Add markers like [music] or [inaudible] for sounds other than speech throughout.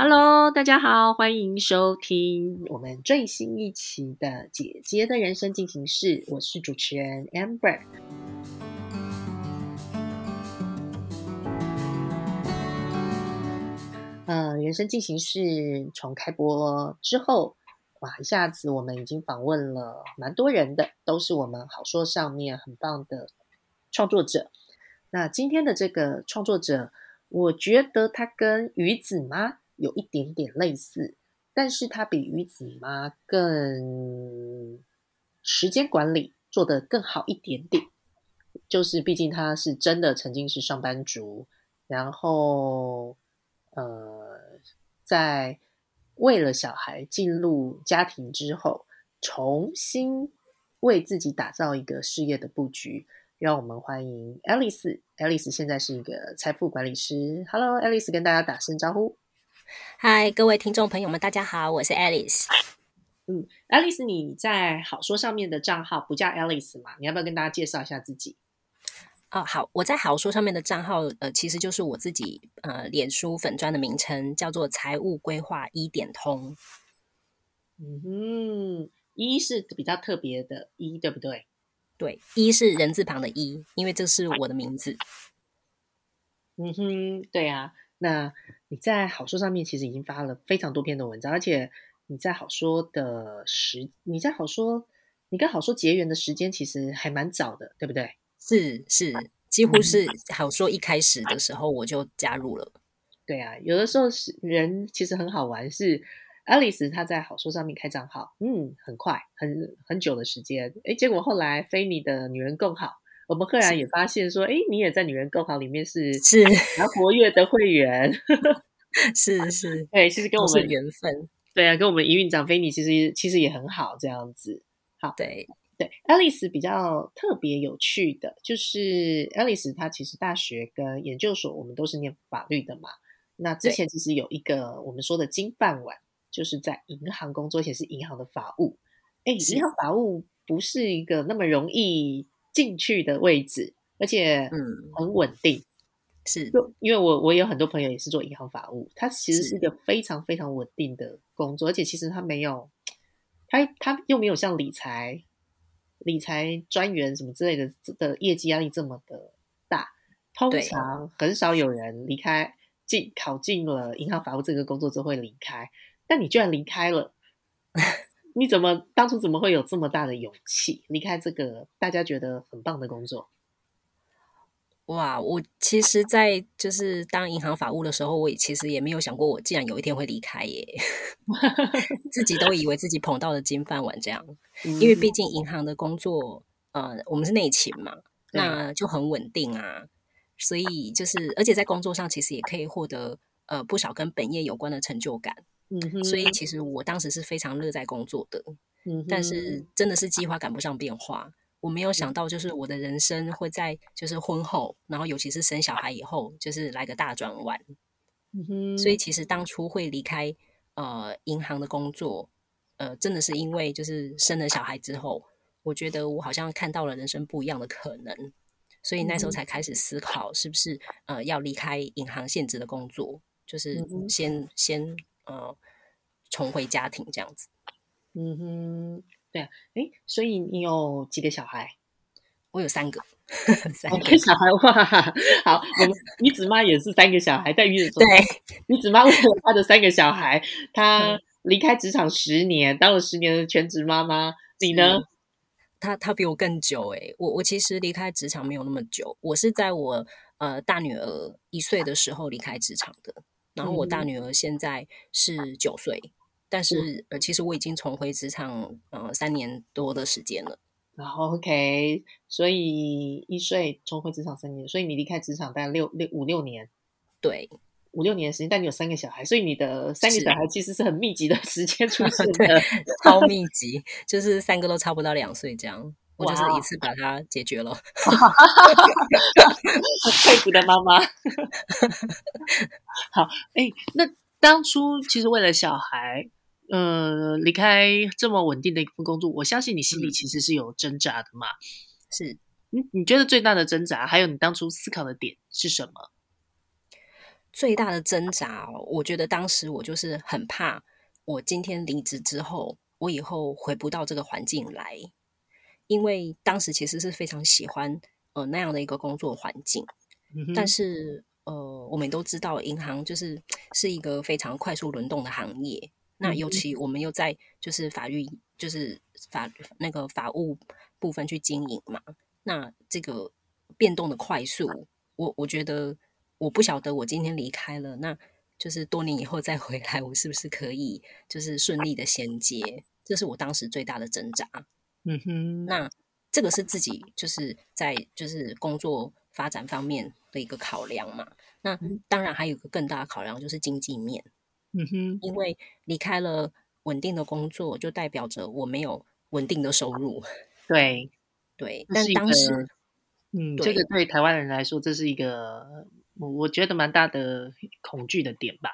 Hello，大家好，欢迎收听我们最新一期的《姐姐的人生进行式》，我是主持人 Amber。呃，人生进行式从开播之后，哇，一下子我们已经访问了蛮多人的，都是我们好说上面很棒的创作者。那今天的这个创作者，我觉得他跟鱼子妈。有一点点类似，但是他比鱼子妈更时间管理做得更好一点点。就是毕竟他是真的曾经是上班族，然后呃，在为了小孩进入家庭之后，重新为自己打造一个事业的布局。让我们欢迎 Alice。Alice 现在是一个财富管理师。Hello，Alice，跟大家打声招呼。嗨，各位听众朋友们，大家好，我是 Alice。嗯，Alice，你在好说上面的账号不叫 Alice 嘛？你要不要跟大家介绍一下自己？哦，好，我在好说上面的账号，呃，其实就是我自己呃，脸书粉砖的名称叫做财务规划一点通。嗯哼，一是比较特别的一，对不对？对，一是人字旁的一，因为这是我的名字。嗯哼，对啊。那你在好说上面其实已经发了非常多篇的文章，而且你在好说的时，你在好说，你跟好说结缘的时间其实还蛮早的，对不对？是是，几乎是好说一开始的时候我就加入了。对啊，有的时候是人其实很好玩，是 Alice 她在好说上面开账号，嗯，很快很很久的时间，诶，结果后来非你的女人更好。我们赫然也发现说，哎，你也在女人购房里面是是蛮活跃的会员，是 [laughs] 是，[laughs] 对，其实跟我们缘分，对啊，跟我们营运长菲尼其实其实也很好，这样子。好，对对，Alice 比较特别有趣的，就是 Alice 她其实大学跟研究所我们都是念法律的嘛。那之前其实有一个我们说的金饭碗，就是在银行工作，而且是银行的法务。哎，银行法务不是一个那么容易。进去的位置，而且嗯。很稳定，是，因为我我有很多朋友也是做银行法务，他其实是。一个非常非常稳定的工作，而且其实他没有，他他又没有像理财理财专员什么之类的的业绩压力这么的大，通常很少有人离开进考进了银行法务这个工作之后会离开，但你居然离开了。[laughs] 你怎么当初怎么会有这么大的勇气离开这个大家觉得很棒的工作？哇，我其实，在就是当银行法务的时候，我也其实也没有想过，我竟然有一天会离开耶。[laughs] 自己都以为自己捧到了金饭碗这样，[laughs] 因为毕竟银行的工作，呃，我们是内勤嘛，那就很稳定啊。所以就是，而且在工作上其实也可以获得呃不少跟本业有关的成就感。嗯，所以其实我当时是非常乐在工作的，嗯，但是真的是计划赶不上变化，我没有想到就是我的人生会在就是婚后，然后尤其是生小孩以后，就是来个大转弯，嗯。哼，所以。其实当初会离开呃银行的工作，呃，真的是因为就是生了小孩之后，我觉得我好像看到了人生不一样的可能，所以那时候才开始思考是不是呃要离开银行现职的工作，就是先先。呃，重回家庭这样子。嗯哼，对啊，哎，所以你有几个小孩？我有三个，[laughs] 三个小孩哇！好，我们女子妈也是三个小孩，但女子对女子妈为了她的三个小孩，她离开职场十年，当了十年的全职妈妈。你呢？她她比我更久哎，我我其实离开职场没有那么久，我是在我呃大女儿一岁的时候离开职场的。然后我大女儿现在是九岁，但是呃，其实我已经重回职场呃三年多的时间了。然后 OK，所以一岁重回职场三年，所以你离开职场大概六六五六年，对，五六年的时间。但你有三个小孩，所以你的三个小孩其实是很密集的时间出 [laughs] 现的，超密集，就是三个都差不到两岁这样。我就是一次把它解决了，[laughs] 佩服的妈妈。[laughs] 好，哎，那当初其实为了小孩，呃，离开这么稳定的一份工作，我相信你心里其实是有挣扎的嘛。是，你你觉得最大的挣扎，还有你当初思考的点是什么？最大的挣扎，我觉得当时我就是很怕，我今天离职之后，我以后回不到这个环境来，因为当时其实是非常喜欢呃那样的一个工作环境，但是呃我们都知道，银行就是是一个非常快速轮动的行业，那尤其我们又在就是法律就是法那个法务部分去经营嘛，那这个变动的快速，我我觉得。我不晓得我今天离开了，那就是多年以后再回来，我是不是可以就是顺利的衔接？这是我当时最大的挣扎。嗯哼，那这个是自己就是在就是工作发展方面的一个考量嘛。那当然还有个更大的考量就是经济面。嗯哼，因为离开了稳定的工作，就代表着我没有稳定的收入。对对，但当时，嗯，这个对台湾人来说，这是一个。我我觉得蛮大的恐惧的点吧，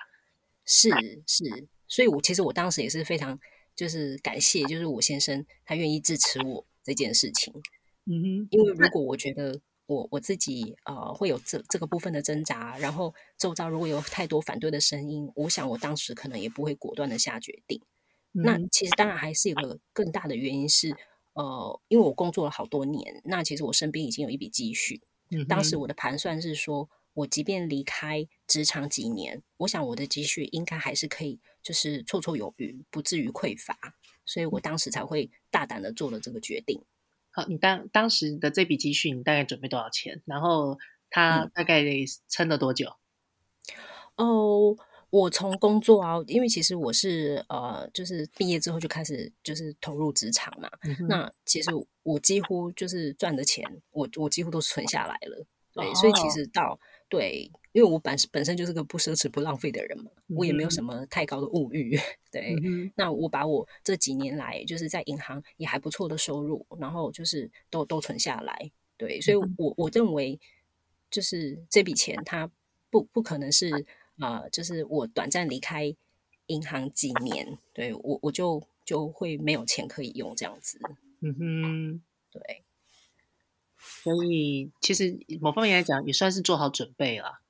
是是，所以我其实我当时也是非常就是感谢，就是我先生他愿意支持我这件事情，嗯哼，因为如果我觉得我我自己呃会有这这个部分的挣扎，然后周遭如果有太多反对的声音，我想我当时可能也不会果断的下决定。那其实当然还是有个更大的原因是，呃，因为我工作了好多年，那其实我身边已经有一笔积蓄，嗯当时我的盘算是说。我即便离开职场几年，我想我的积蓄应该还是可以，就是绰绰有余，不至于匮乏，所以我当时才会大胆的做了这个决定。好，你当当时的这笔积蓄，你大概准备多少钱？然后他大概撑了多久？哦，我从工作啊，因为其实我是呃，就是毕业之后就开始就是投入职场嘛。那其实我几乎就是赚的钱，我我几乎都存下来了。对，所以其实到对，因为我本本身就是个不奢侈不浪费的人嘛，我也没有什么太高的物欲。[laughs] 对，那我把我这几年来就是在银行也还不错的收入，然后就是都都存下来。对，所以我我认为就是这笔钱它不不可能是啊，就是我短暂离开银行几年，对我我就就会没有钱可以用这样子。嗯哼，对。所以，其实某方面来讲，也算是做好准备了。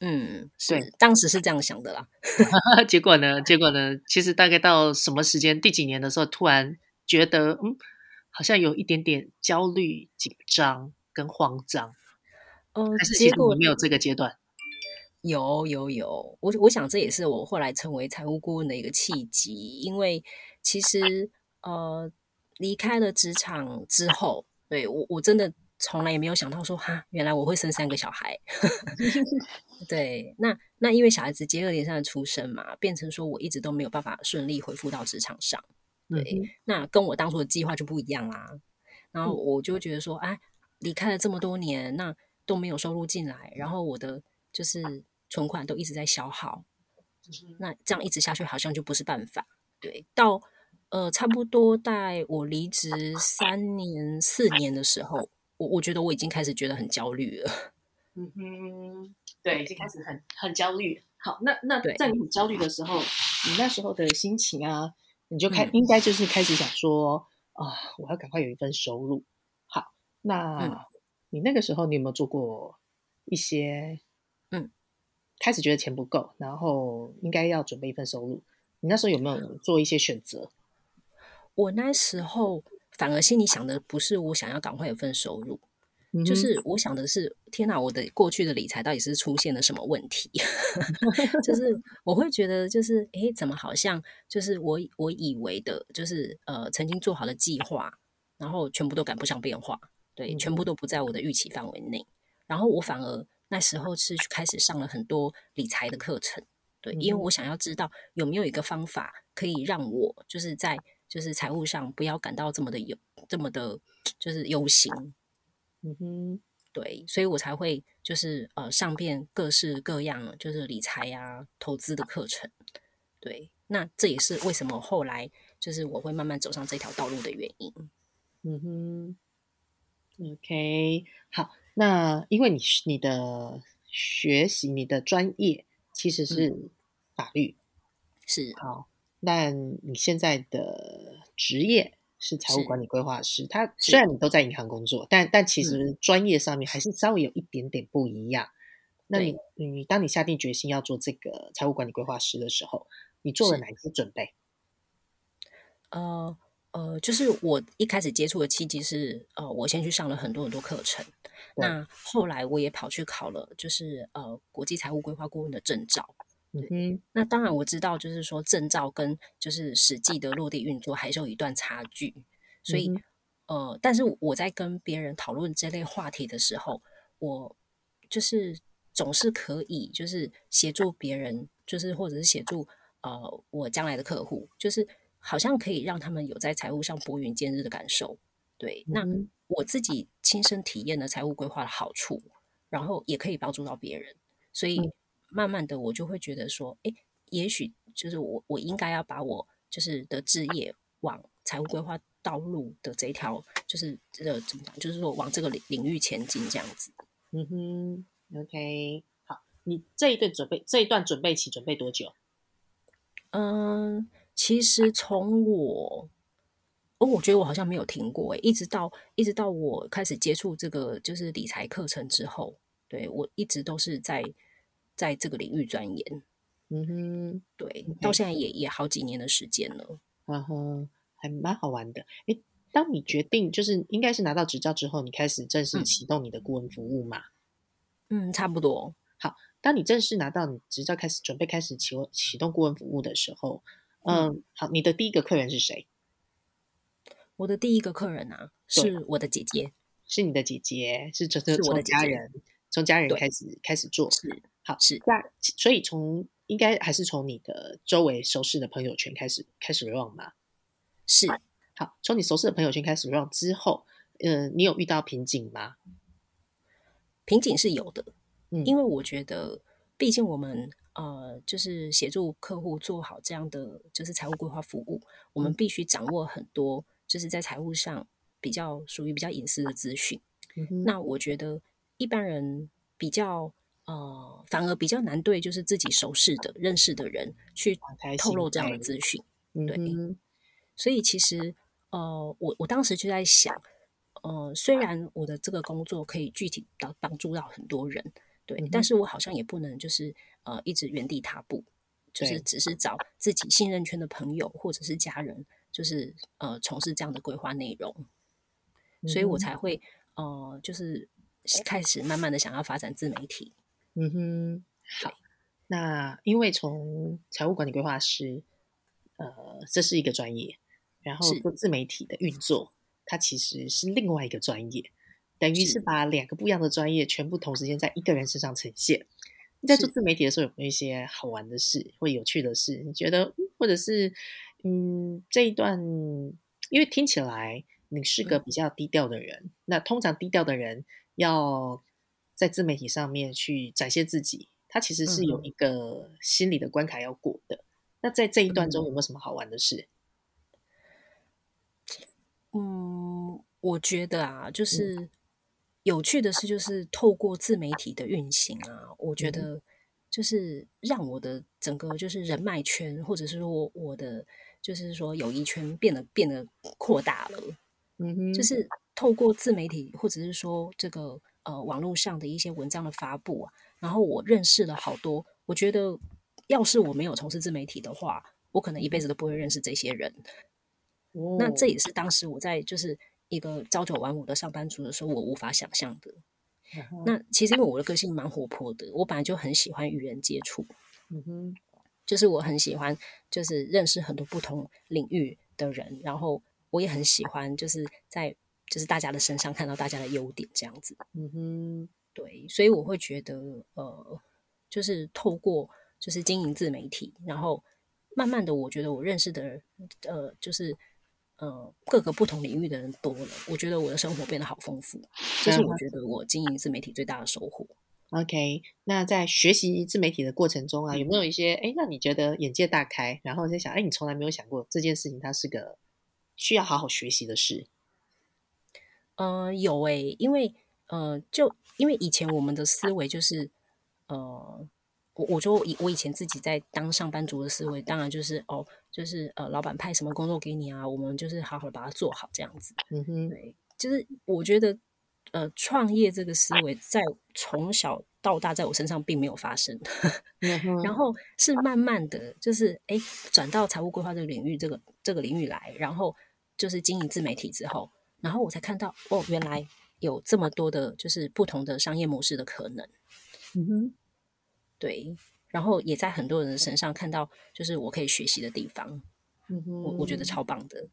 嗯，是，当时是这样想的啦。[laughs] 结果呢？结果呢？其实大概到什么时间？第几年的时候，突然觉得，嗯，好像有一点点焦虑、紧张跟慌张。嗯，还是结果没有这个阶段？有有有，我我想这也是我后来成为财务顾问的一个契机。因为其实，呃，离开了职场之后，对我我真的。从来也没有想到说哈，原来我会生三个小孩。[laughs] [laughs] 对，那那因为小孩子接二连三的出生嘛，变成说我一直都没有办法顺利恢复到职场上。对，那跟我当初的计划就不一样啦。然后我就觉得说，哎，离开了这么多年，那都没有收入进来，然后我的就是存款都一直在消耗，那这样一直下去好像就不是办法。对，到呃差不多在我离职三年四年的时候。我我觉得我已经开始觉得很焦虑了。[laughs] 嗯哼，对，已经开始很很焦虑。好，那那在你很焦虑的时候，你那时候的心情啊，你就开应该就是开始想说啊，我要赶快有一份收入。好，那你那个时候你有没有做过一些嗯，开始觉得钱不够，然后应该要准备一份收入？你那时候有没有做一些选择？我那时候。反而心里想的不是我想要赶快有份收入，就是我想的是天哪，我的过去的理财到底是出现了什么问题？[laughs] 就是我会觉得，就是诶，怎么好像就是我我以为的，就是呃曾经做好的计划，然后全部都赶不上变化，对，全部都不在我的预期范围内。然后我反而那时候是开始上了很多理财的课程，对，因为我想要知道有没有一个方法可以让我就是在。就是财务上不要感到这么的忧，这么的，就是忧心。嗯哼，对，所以我才会就是呃上遍各式各样就是理财呀、投资的课程。对，那这也是为什么后来就是我会慢慢走上这条道路的原因。嗯哼，OK，好，那因为你你的学习你的专业其实是法律，是好。那你现在的职业是财务管理规划师，他虽然你都在银行工作，但但其实专业上面还是稍微有一点点不一样。那你你当你下定决心要做这个财务管理规划师的时候，你做了哪一些准备？呃呃，就是我一开始接触的契机是，呃，我先去上了很多很多课程，那后来我也跑去考了，就是呃国际财务规划顾问的证照。嗯那当然我知道，就是说证照跟就是实际的落地运作还是有一段差距，所以呃，但是我在跟别人讨论这类话题的时候，我就是总是可以就是协助别人，就是或者是协助呃我将来的客户，就是好像可以让他们有在财务上拨云见日的感受。对，那我自己亲身体验了财务规划的好处，然后也可以帮助到别人，所以。慢慢的，我就会觉得说，哎，也许就是我，我应该要把我就是的置业往财务规划道路的这一条，就是呃怎么讲，就是说往这个领领域前进这样子。嗯哼，OK，好，你这一段准备这一段准备期准备多久？嗯，其实从我，哦，我觉得我好像没有停过，哎，一直到一直到我开始接触这个就是理财课程之后，对我一直都是在。在这个领域钻研，嗯哼，对，到现在也也好几年的时间了，嗯哼，还蛮好玩的。诶，当你决定就是应该是拿到执照之后，你开始正式启动你的顾问服务嘛？嗯，差不多。好，当你正式拿到你执照，开始准备开始启启动顾问服务的时候，嗯，好，你的第一个客人是谁？我的第一个客人啊，是我的姐姐，是你的姐姐，是从从家人从家人开始开始做是。好是那所以从应该还是从你的周围熟识的朋友圈开始开始 run 嘛？是好，从你熟识的朋友圈开始 run 之后，嗯，你有遇到瓶颈吗？瓶颈是有的，嗯，因为我觉得，毕竟我们呃，就是协助客户做好这样的就是财务规划服务，我们必须掌握很多就是在财务上比较属于比较隐私的资讯。那我觉得一般人比较。呃，反而比较难对，就是自己熟识的、认识的人去透露这样的资讯。对，所以其实呃，我我当时就在想，呃，虽然我的这个工作可以具体到帮助到很多人，对，但是我好像也不能就是呃一直原地踏步，就是只是找自己信任圈的朋友或者是家人，就是呃从事这样的规划内容，所以我才会呃就是开始慢慢的想要发展自媒体。嗯哼，好。那因为从财务管理规划师，呃，这是一个专业，然后做自媒体的运作，它其实是另外一个专业，等于是把两个不一样的专业全部同时间在一个人身上呈现。你在做自媒体的时候，有没有一些好玩的事或有趣的事？你觉得，或者是，嗯，这一段，因为听起来你是个比较低调的人，那通常低调的人要。在自媒体上面去展现自己，他其实是有一个心理的关卡要过的。那在这一段中有没有什么好玩的事？嗯，我觉得啊，就是有趣的事，就是透过自媒体的运行啊，我觉得就是让我的整个就是人脉圈，或者是说我的就是说友谊圈变得变得扩大了。嗯哼，就是透过自媒体，或者是说这个。呃，网络上的一些文章的发布啊，然后我认识了好多。我觉得，要是我没有从事自媒体的话，我可能一辈子都不会认识这些人。那这也是当时我在就是一个朝九晚五的上班族的时候，我无法想象的。那其实因为我的个性蛮活泼的，我本来就很喜欢与人接触。嗯哼，就是我很喜欢，就是认识很多不同领域的人，然后我也很喜欢，就是在。就是大家的身上看到大家的优点，这样子。嗯哼，对，所以我会觉得，呃，就是透过就是经营自媒体，然后慢慢的，我觉得我认识的，呃，就是呃各个不同领域的人多了，我觉得我的生活变得好丰富。这是我觉得我经营自媒体最大的收获。OK，那在学习自媒体的过程中啊，有没有一些哎，那你觉得眼界大开，然后在想，哎，你从来没有想过这件事情，它是个需要好好学习的事？嗯，有诶，因为呃，就因为以前我们的思维就是，呃，我我说以我以前自己在当上班族的思维，当然就是哦，就是呃，老板派什么工作给你啊，我们就是好好的把它做好这样子。嗯哼，对，就是我觉得呃，创业这个思维在从小到大在我身上并没有发生。然后是慢慢的就是哎转到财务规划这个领域，这个这个领域来，然后就是经营自媒体之后，然后我才看到哦，原来有这么多的就是不同的商业模式的可能。嗯哼，对，然后也在很多人身上看到，就是我可以学习的地方，嗯哼，我我觉得超棒的。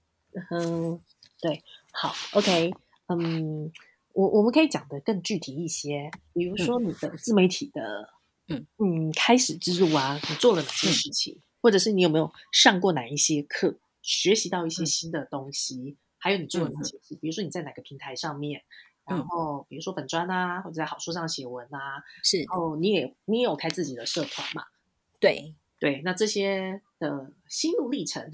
嗯，对，好，OK，嗯，我我们可以讲的更具体一些，比如说你的自媒体的，嗯嗯，开始之路啊，你做了哪些事情，或者是你有没有上过哪一些课，学习到一些嗯新的东西，还有你做了哪嗯。些事，比如说你在哪个平台上面，嗯。然后比如说本专啊，或者在好书上写文啊，是。然后你也你也有开自己的社团嘛，对。对，那这些的心路历程，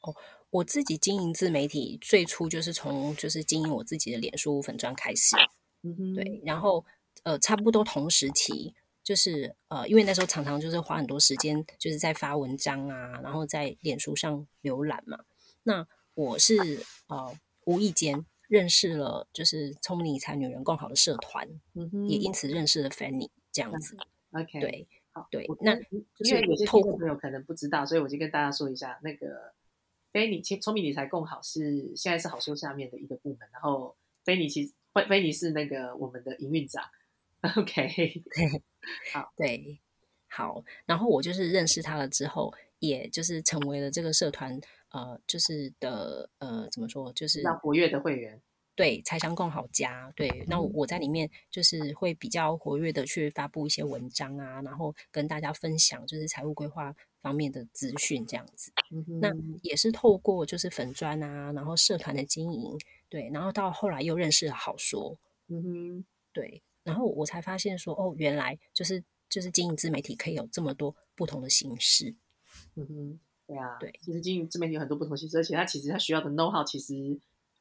哦我自己经营自媒体，最初就是从就是经营我自己的脸书粉砖开始，嗯哼，对，然后呃，差不多同时期，就是呃，因为那时候常常就是花很多时间，就是在发文章啊，然后在脸书上浏览嘛。那我是呃无意间认识了就是聪明理财女人更好的社团，嗯，也因此认识了 Fanny 这样子。[laughs] OK，对好，对那因为有些听众朋友可能不知道，所以我就跟大家说一下，那个菲尼聪聪明理财共好是现在是好修下面的一个部门，然后菲尼其实 Fanny 是那个我们的营运长。[laughs] OK，[laughs] 好对，好，然后我就是认识他了之后，也就是成为了这个社团呃，就是的呃，怎么说，就是比较活跃的会员。对财商共好家，对，那嗯我在里面就是会比较活跃的去发布一些文章啊，然后跟大家分享就是财务规划方面的资讯这样子。那也是透过就是粉砖啊，然后社团的经营，对，然后到后来又认识了好说，嗯哼，对，然后我才发现说，哦，原来就是就是经营自媒体可以有这么多不同的形式。嗯哼，对啊，对其实经营自媒体有很多不同形式，而且它其实它需要的 know how 其实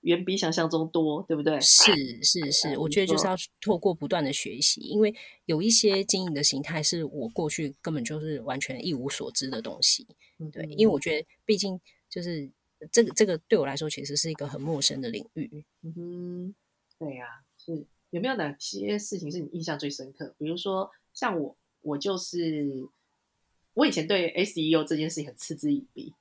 远比想象中多，对不对？是是是，我觉得就是要透过不断的学习，因为有一些经营的形态是我过去根本就是完全一无所知的东西。对，因为我觉得毕竟就是这个这个对我来说其实是一个很陌生的领域。嗯哼，对呀、是有没有哪些事情是你印象最深刻？比如说像我，我就是我以前对 SEO 这件事情很嗤之以鼻，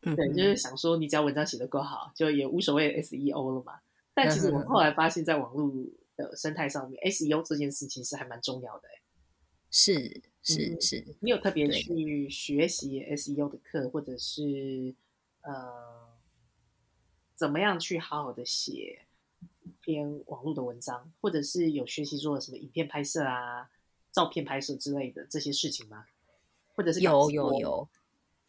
对，就是想说你只要文章写得够好，就也无所谓 SEO 了嘛。但其实我后来发现，在网络的生态上面，SEO 这件事情是还蛮重要的、欸。是是嗯是，你有特别去学习 SEO 的课，或者是呃，怎么样去好好的写一篇网络的文章，或者是有学习做什么影片拍摄啊、照片拍摄之类的这些事情吗？或者是有，有有，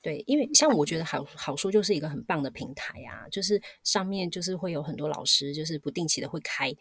对，因为像我觉得好好书就是一个很棒的平台啊，就是上面就是会有很多老师，就是不定期的会开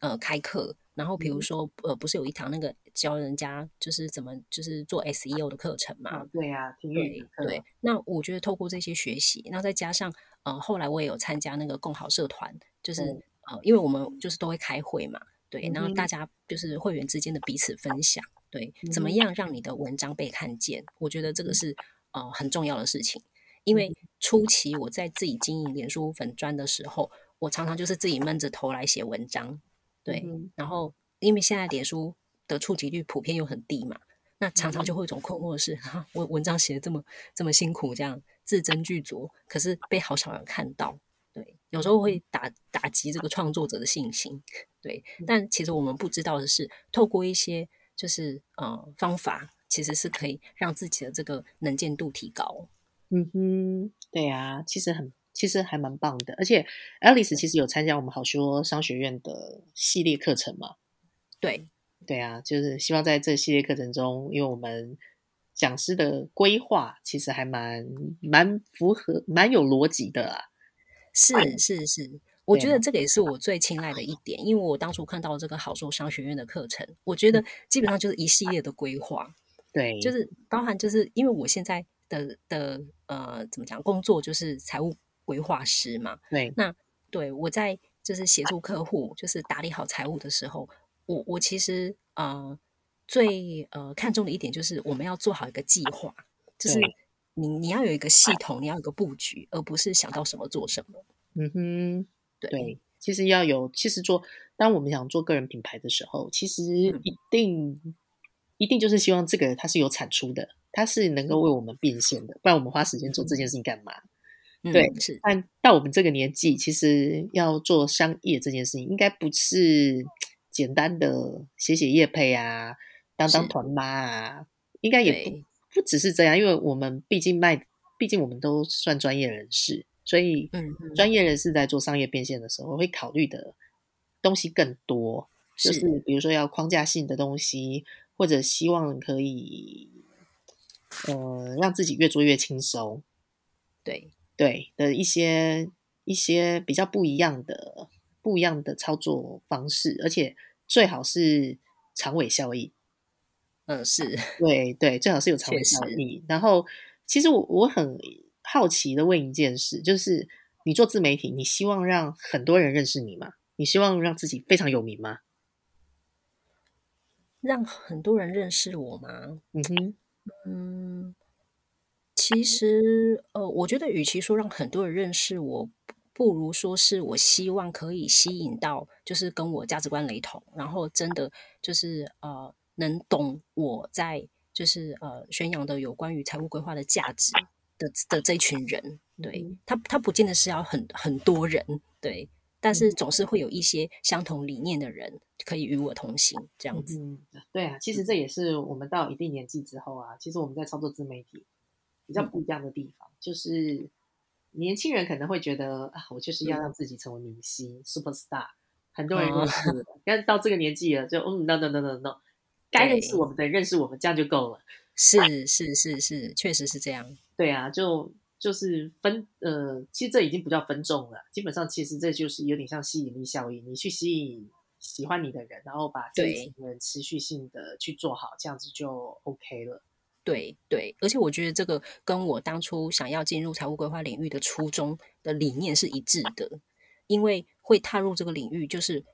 呃开课，然后比如嗯。说呃不是有一堂那个教人家就是怎么就是做 SEO 的课程嘛，啊，对呀、对，对，那我觉得透过这些学习，那再加上呃，后来我也有参加那个共好社团，就是对呃，因为我们就是都会开会嘛，对，然后大家就是会员之间的彼此分享，对，怎么样让你的文章被看见？我觉得这个是呃很重要的事情，因嗯。为初期我在自己经营脸书粉砖的时候，我常常就是自己闷着头来写文章，对，嗯然后因为现在脸书的触及率普遍又很低嘛，那常常嗯。就会有一种困惑是，哈、我文章写的这么这么辛苦，这样字斟句酌，可是被好少人看到，对，有时候会打打击这个创作者的信心，对。但其实我们不知道的是，透过一些就是呃方法，其实是可以让自己的这个能见度提高。嗯哼，对啊、其实很，其实还蛮棒的。而且 Alice 其实有参加我们好说商学院的系列课程嘛？对，对啊，就是希望在这系列课程中，因为我们讲师的规划其实还蛮蛮符合、蛮有逻辑的啊。是是是，我对觉得。这个也是我最青睐的一点，因为我当初看到这个好说商学院的课程，我觉得。基本上就是一系列的规划。对，就是包含就是因为我现在的的呃怎么讲工作就是财务规划师嘛，对，那对我在就是协助客户就是打理好财务的时候，我我其实呃最呃看重的一点就是我们要做好一个计划，就是你你要有一个系统，你要有一个布局，而不是想到什么做什么。嗯哼，对，对其实要有，其实做，当我们想做个人品牌的时候，其实一定一定就是希望这个它是有产出的，它是能够为我们变现的，不然我们花时间做这件事情干嘛？对，是。但到我们这个年纪，其实要做商业这件事情，应该不是简单的写写业配啊，当当团妈啊，应该也不不只是这样，因为我们毕竟卖，毕竟我们都算专业人士。所以，专业人士在做商业变现的时候，会考虑的东西更多，就是比如说要框架性的东西，或者希望可以，呃，让自己越做越轻松。对对的一些一些比较不一样的不一样的操作方式，而且最好是长尾效益。嗯，是对对，最好是有长尾效益。然后，其实我我很。好奇的问一件事，就是你做自媒体，你希望让很多人认识你吗？你希望让自己非常有名吗？让很多人认识我吗？嗯哼，嗯，其实呃，我觉得与其说让很多人认识我，不如说是我希望可以吸引到，就是跟我价值观雷同，然后真的就是呃，能懂我在就是呃宣扬的有关于财务规划的价值。的的这一群人，对他，他不见得是要很很多人，对，但是总是会有一些相同理念的人可以与我同行，这样子。嗯，对啊，其实这也是我们到一定年纪之后啊，其实我们在操作自媒体比较不一样的地方，就是年轻人可能会觉得啊，我就是要让自己成为明星，super star，很多人认识的，但是到这个年纪了，就嗯，no no no no no，该认识我们的认识我们，这样就够了。是是是是，确实是这样。对啊，就就是分呃，其实这已经不叫分众了，基本上其实这就是有点像吸引力效应，你去吸引喜欢你的人，然后把这一群人持续性的去做好，这样子就 OK 了。对对，而且我觉得这个跟我当初想要进入财务规划领域的初衷的理念是一致的，因为会踏入这个领域，就是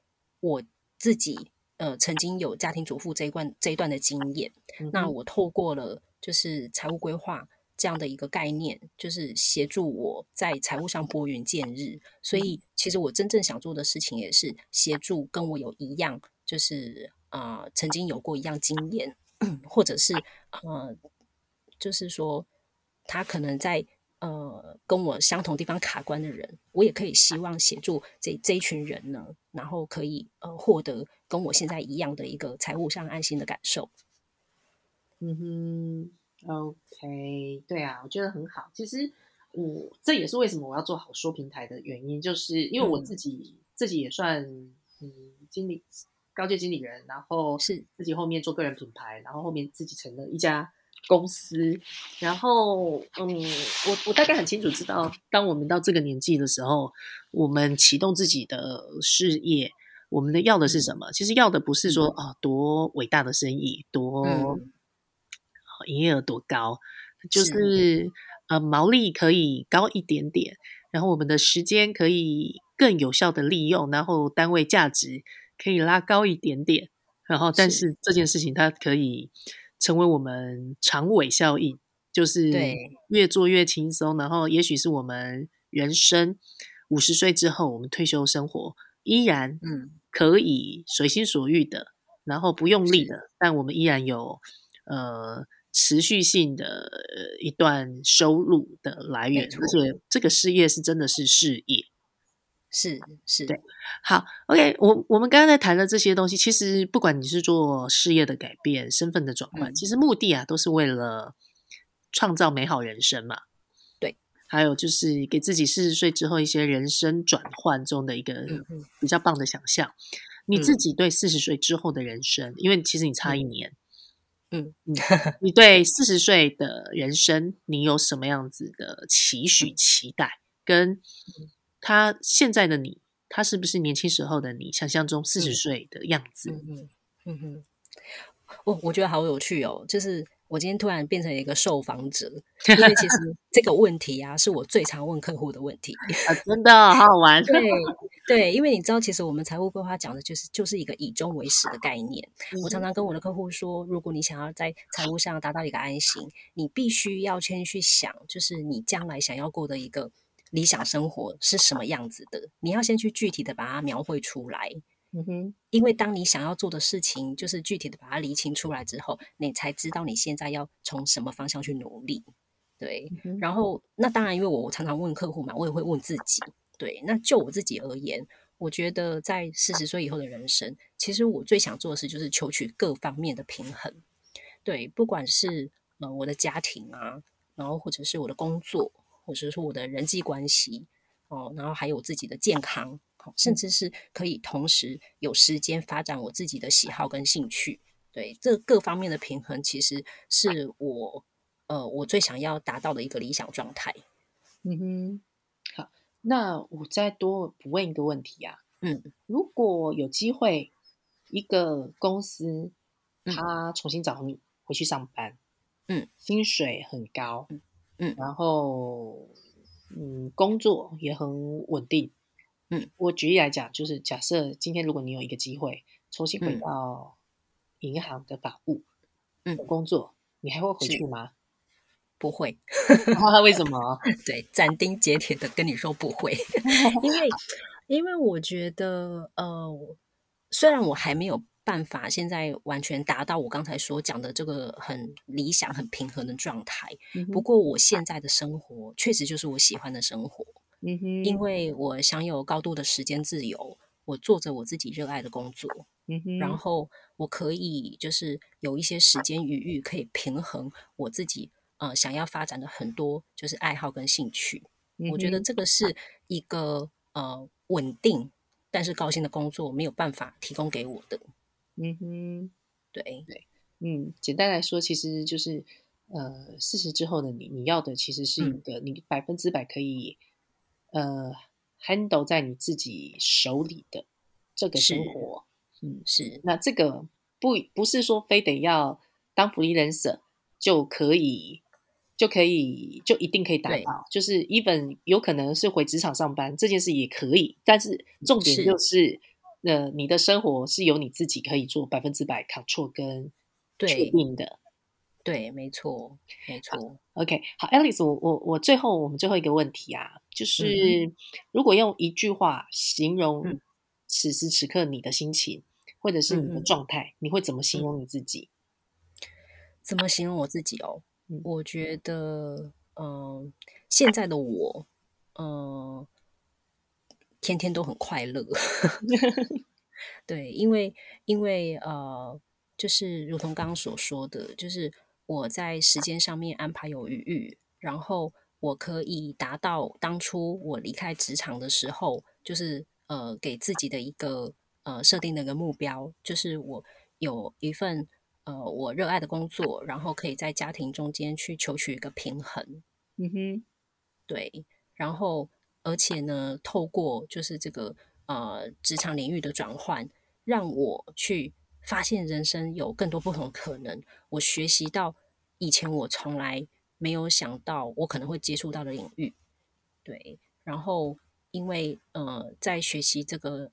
我自己呃曾经有家庭主妇这一段这一段的经验，那我透过了就是财务规划。这样的一个概念，就是协助我在财务上拨云见日。所以，其实我真正想做的事情，也是协助跟我有一样，就是啊，曾经有过一样经验，[coughs] 或者是呃，就是说他可能在呃跟我相同地方卡关的人，我也可以希望协助这这一群人呢，然后可以呃获得跟我现在一样的一个财务上安心的感受。嗯哼。OK，对啊，我觉得很好。其实我这也是为什么我要做好说平台的原因，就是因为我自己自己也算嗯经理高阶经理人，然后是自己后面做个人品牌，然后后面自己成了一家公司，然后嗯，我我大概很清楚知道，当我们到这个年纪的时候，我们启动自己的事业，我们的要的是什么？其实要的不是说啊多伟大的生意，多。营业额多高，就是。呃毛利可以高一点点，然后我们的时间可以更有效的利用，然后单位价值可以拉高一点点，然后但是这件事情它可以成为我们长尾效应，就是越做越轻松，然后也许是我们人生五十岁之后，我们退休生活依然嗯。可以随心所欲的，然后不用力的，但我们依然有呃。持续性的一段收入的来源，而且这个事业是真的是事业，是是，对。好，OK，我我们刚刚在谈的这些东西，其实不管你是做事业的改变、身份的转换，其实目的啊，都是为了创造美好人生嘛。对，还有就是给自己四十岁之后一些人生转换中的一个比较棒的想象。你自己对四十岁之后的人生，因为其实你差一年。嗯嗯，你对四十岁的人生，你有什么样子的期许、期待？跟他现在的你，他是不是年轻时候的你想象中四十岁的样子？嗯嗯嗯哼，哦，我觉得好有趣哦，就是。我今天突然变成一个受访者，因为其实 [laughs] 这个问题啊，是我最常问客户的问题啊，真的好好玩。对对，因为你知道，其实我们财务规划讲的就是就是一个以终为始的概念。我常常跟我的客户说，如果你想要在财务上达到一个安心，你必须要先去想，就是你将来想要过的一个理想生活是什么样子的？你要先去具体的把它描绘出来。嗯哼，因为当你想要做的事情，就是具体的把它厘清出来之后，你才知道你现在要从什么方向去努力。对，然后那当然，因为我常常问客户嘛，我也会问自己。对，那就我自己而言，我觉得在四十岁以后的人生，其实我最想做的事就是求取各方面的平衡。对，不管是呃我的家庭啊，然后或者是我的工作，或者是我的人际关系哦，然后还有自己的健康。甚至是可以同时有时间发展我自己的喜好跟兴趣，对这各方面的平衡，其实是我呃我最想要达到的一个理想状态。嗯哼，好，那我再多补问一个问题啊，嗯，如果有机会，一个公司他重新找你回去上班，嗯，薪水很高，嗯，然后嗯工作也很稳定。嗯，我举例来讲，就是假设今天如果你有一个机会重新回到银行的法务嗯工作，你还会回去吗？不会。[laughs] 为什么？[laughs] 对，斩钉截铁的跟你说不会，[laughs] 因为因为我觉得呃，虽然我还没有办法现在完全达到我刚才所讲的这个很理想、很平衡的状态，不过我现在的生活确实就是我喜欢的生活。嗯哼，因为我享有高度的时间自由，我做着我自己热爱的工作，嗯哼，然后我可以就是有一些时间余裕，可以平衡我自己呃想要发展的很多就是爱好跟兴趣。我觉得这个是一个呃稳定但是高薪的工作没有办法提供给我的。嗯哼，对对，嗯，简单来说，其实就是呃四十之后的你，你要的其实是一个你百分之百可以。呃，handle 在你自己手里的这个生活，嗯，是。那这个不不是说非得要当福利人舍就可以，就可以，就一定可以达到。就是 even 有可能是回职场上班这件事也可以，但是重点就是，呃，你的生活是由你自己可以做百分之百 control 跟确定的。对，没错，没错。OK，好，Alice，我我我最后我们最后一个问题啊，就是如果用一句话形容此时此刻你的心情，或者是你的状态，你会怎么形容你自己？怎么形容我自己哦？我觉得，嗯，现在的我，嗯，天天都很快乐。[laughs] 对，因为因为呃，就是如同刚刚所说的，就是。我在时间上面安排有余裕，然后我可以达到当初我离开职场的时候，就是呃给自己的一个呃设定的一个目标，就是我有一份呃我热爱的工作，然后可以在家庭中间去求取一个平衡。嗯哼，对，然后而且呢，透过就是这个呃职场领域的转换，让我去。发现人生有更多不同的可能，我学习到以前我从来没有想到我可能会接触到的领域，对。然后因为呃，在学习这个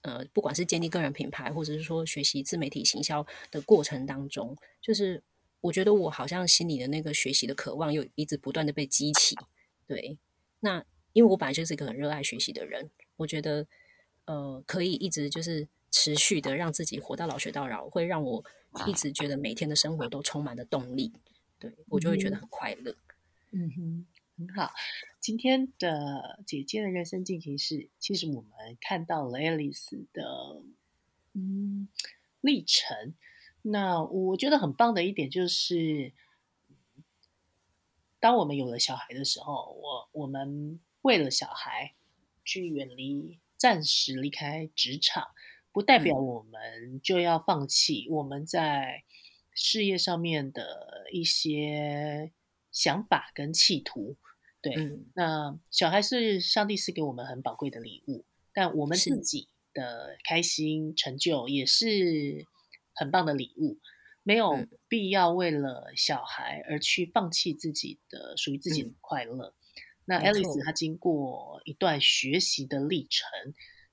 呃，不管是建立个人品牌，或者是说学习自媒体行销的过程当中，就是我觉得我好像心里的那个学习的渴望又一直不断的被激起，对。那因为我本来就是一个很热爱学习的人，我觉得呃，可以一直就是。持续的让自己活到老学到老，会让我一直觉得每天的生活都充满了动力，对我就会觉得很快乐。嗯哼，很好。今天的姐姐的人生进行式，其实我们看到了 Alice 的嗯历程。那我觉得很棒的一点就是，当我们有了小孩的时候，我我们为了小孩去远离，暂时离开职场。不代表我们就要放弃我们在事业上面的一些想法跟企图。对，那小孩是上帝赐给我们很宝贵的礼物，但我们自己的开心成就也是很棒的礼物，没有必要为了小孩而去放弃自己的属于自己的快乐。那 Alice 她经过一段学习的历程。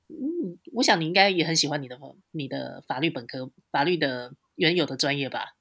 嗯，我想你应该也很喜欢你的你的法律本科法律的原有的专业吧？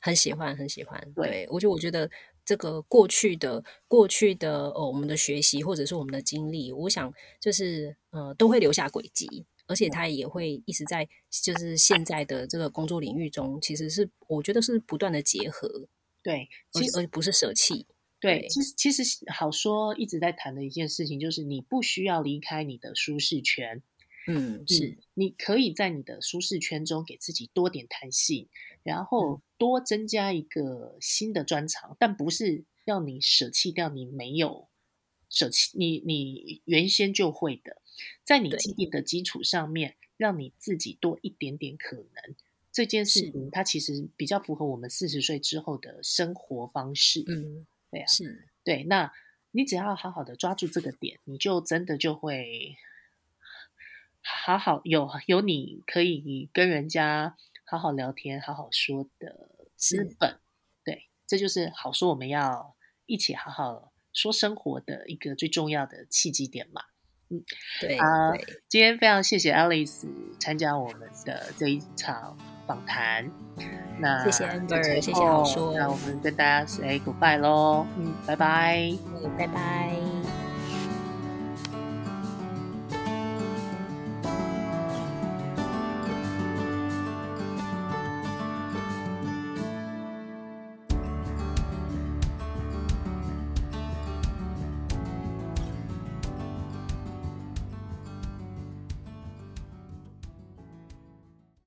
很喜欢，很喜欢。对我就我觉得这个过去的过去的哦我们的学习或者是我们的经历，我想就是呃都会留下轨迹，而且他也会一直在就是现在的这个工作领域中，其实是我觉得是不断的结合，对，而而不是舍弃。对，其实其实好说一直在谈的一件事情，就是你不需要离开你的舒适圈。嗯，是，你可以在你的舒适圈中给自己多点弹性，然后多增加一个新的专长，但不是要你舍弃掉你没有舍弃你你原先就会的，在你既定的基础上面，让你自己多一点点可能。这件事情它其实比较符合我们四十岁之后的生活方式。嗯，对啊，是对。那你只要好好的抓住这个点，你就真的就会。好好有有你可以跟人家好好聊天、好好说的资本，对，这就是好说我们要一起好好说生活的一个最重要的契机点嘛。嗯，对。好，今天非常谢谢 Alice 参加我们的这一场访谈。那谢谢 Amber，谢谢好说。那我们跟大家 say goodbye 喽。嗯，拜拜。拜拜。